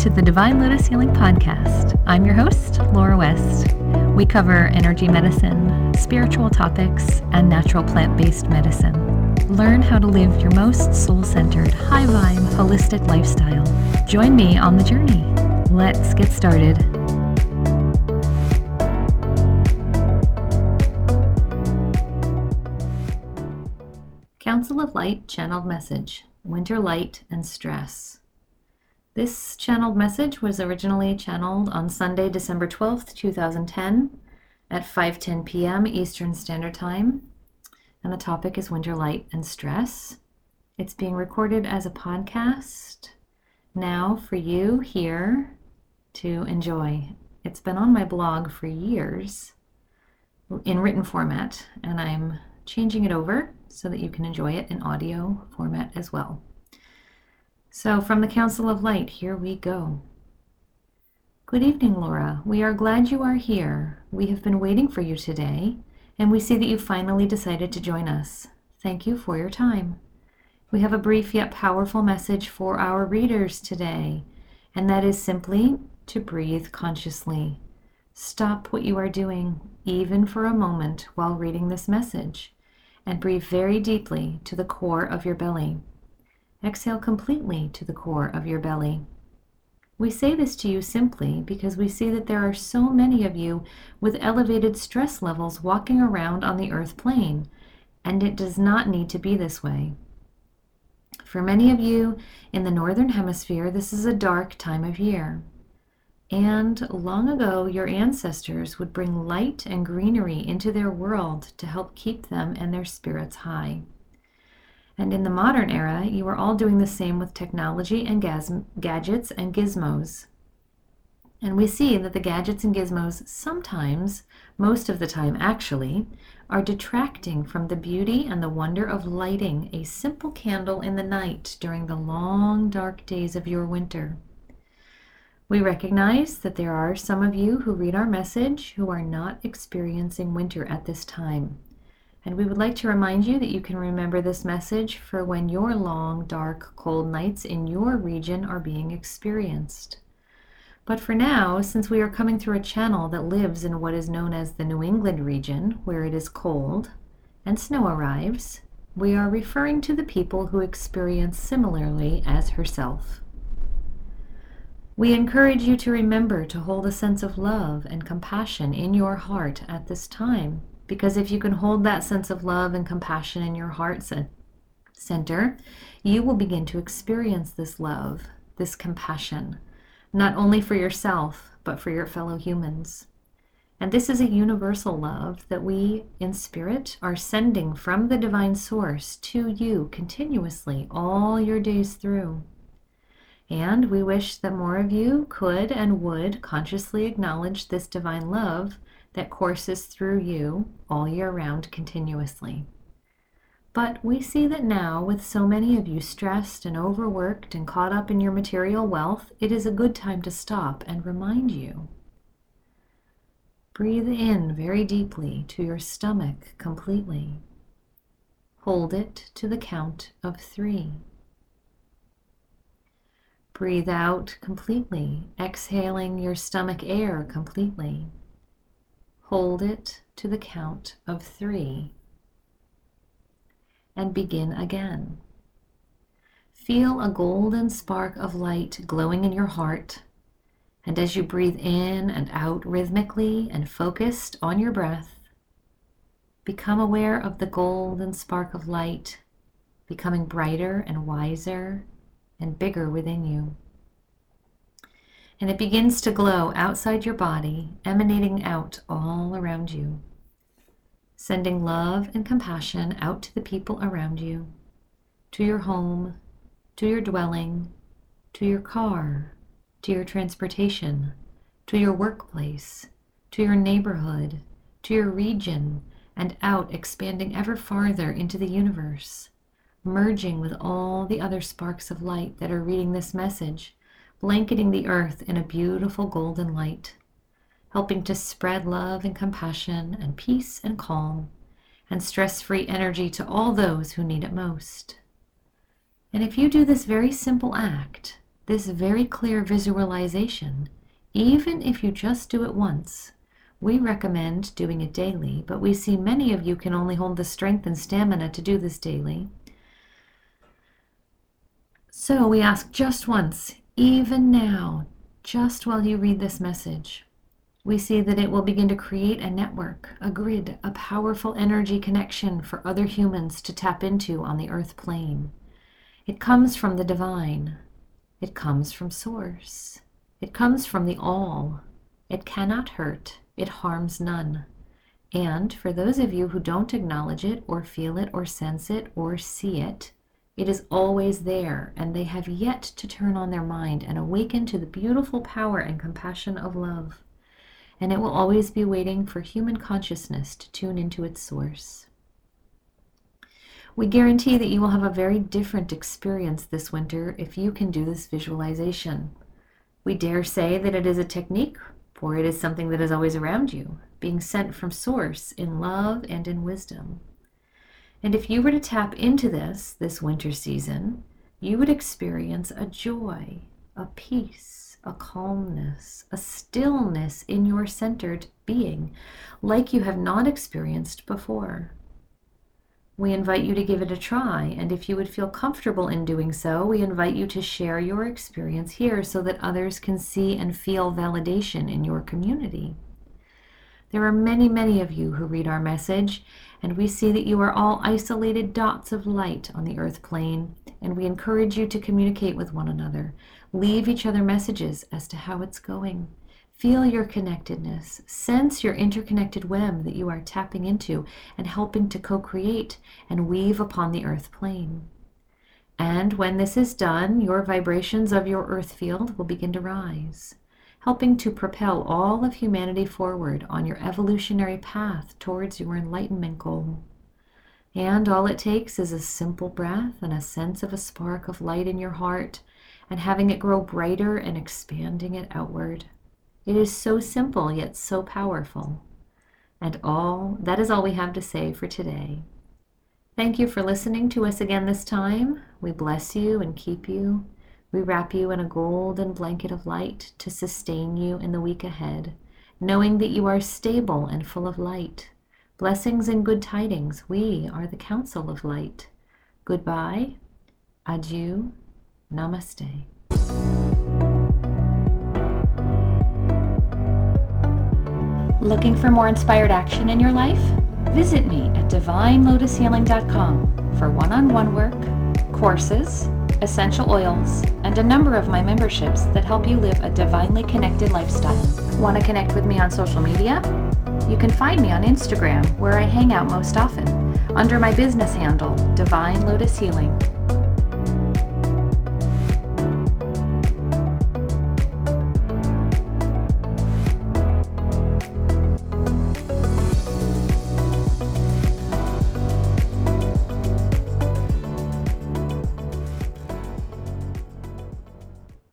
to the Divine Lotus Healing Podcast. I'm your host, Laura West. We cover energy medicine, spiritual topics, and natural plant based medicine. Learn how to live your most soul centered, high vibe, holistic lifestyle. Join me on the journey. Let's get started. Council of Light channeled message Winter Light and Stress. This channeled message was originally channeled on Sunday, December 12th, 2010 at 5:10 p.m. Eastern Standard Time, and the topic is winter light and stress. It's being recorded as a podcast now for you here to enjoy. It's been on my blog for years in written format, and I'm changing it over so that you can enjoy it in audio format as well. So, from the Council of Light, here we go. Good evening, Laura. We are glad you are here. We have been waiting for you today, and we see that you finally decided to join us. Thank you for your time. We have a brief yet powerful message for our readers today, and that is simply to breathe consciously. Stop what you are doing, even for a moment, while reading this message, and breathe very deeply to the core of your belly. Exhale completely to the core of your belly. We say this to you simply because we see that there are so many of you with elevated stress levels walking around on the earth plane, and it does not need to be this way. For many of you in the Northern Hemisphere, this is a dark time of year. And long ago, your ancestors would bring light and greenery into their world to help keep them and their spirits high. And in the modern era, you are all doing the same with technology and gadgets and gizmos. And we see that the gadgets and gizmos sometimes, most of the time actually, are detracting from the beauty and the wonder of lighting a simple candle in the night during the long dark days of your winter. We recognize that there are some of you who read our message who are not experiencing winter at this time. And we would like to remind you that you can remember this message for when your long, dark, cold nights in your region are being experienced. But for now, since we are coming through a channel that lives in what is known as the New England region, where it is cold and snow arrives, we are referring to the people who experience similarly as herself. We encourage you to remember to hold a sense of love and compassion in your heart at this time because if you can hold that sense of love and compassion in your heart center, you will begin to experience this love, this compassion, not only for yourself, but for your fellow humans. And this is a universal love that we in spirit are sending from the divine source to you continuously all your days through. And we wish that more of you could and would consciously acknowledge this divine love that courses through you all year round continuously. But we see that now, with so many of you stressed and overworked and caught up in your material wealth, it is a good time to stop and remind you. Breathe in very deeply to your stomach completely. Hold it to the count of three. Breathe out completely, exhaling your stomach air completely. Hold it to the count of three and begin again. Feel a golden spark of light glowing in your heart. And as you breathe in and out rhythmically and focused on your breath, become aware of the golden spark of light becoming brighter and wiser and bigger within you and it begins to glow outside your body, emanating out all around you, sending love and compassion out to the people around you, to your home, to your dwelling, to your car, to your transportation, to your workplace, to your neighborhood, to your region, and out expanding ever farther into the universe, merging with all the other sparks of light that are reading this message blanketing the earth in a beautiful golden light, helping to spread love and compassion and peace and calm and stress free energy to all those who need it most. And if you do this very simple act, this very clear visualization, even if you just do it once. We recommend doing it daily, but we see many of you can only hold the strength and stamina to do this daily. So we ask just once, even now, just while you read this message, we see that it will begin to create a network, a grid, a powerful energy connection for other humans to tap into on the earth plane. It comes from the divine. It comes from source. It comes from the all. It cannot hurt. It harms none. And for those of you who don't acknowledge it or feel it or sense it or see it, it is always there, and they have yet to turn on their mind and awaken to the beautiful power and compassion of love and it will always be waiting for human consciousness to tune into its source. We guarantee that you will have a very different experience this winter if you can do this visualization. We dare say that it is a technique, for it is something that is always around you, being sent from Source in love and in wisdom. And if you were to tap into this this winter season, you would experience a joy, a peace, a calmness, a stillness in your centered being, like you have not experienced before. We invite you to give it a try, and if you would feel comfortable in doing so, we invite you to share your experience here so that others can see and feel validation in your community. There are many, many of you who read our message, and we see that you are all isolated dots of light on the earth plane, and we encourage you to communicate with one another. Leave each other messages as to how it's going. Feel your connectedness. Sense your interconnected web that you are tapping into and helping to co create and weave upon the earth plane. And when this is done, your vibrations of your earth field will begin to rise, helping to propel all of humanity forward on your evolutionary path towards your enlightenment goal. And all it takes is a simple breath and a sense of a spark of light in your heart and having it grow brighter and expanding it outward. It is so simple yet so powerful. And all that is all we have to say for today. Thank you for listening to us again this time. We bless you and keep you. We wrap you in a golden blanket of light to sustain you in the week ahead, knowing that you are stable and full of light. Blessings and good tidings. We are the Council of Light. Goodbye. Adieu Namaste. Looking for more inspired action in your life? Visit me at divinelotushealing.com for one on one work, courses, essential oils, and a number of my memberships that help you live a divinely connected lifestyle. Want to connect with me on social media? You can find me on Instagram, where I hang out most often, under my business handle, Divine Lotus Healing.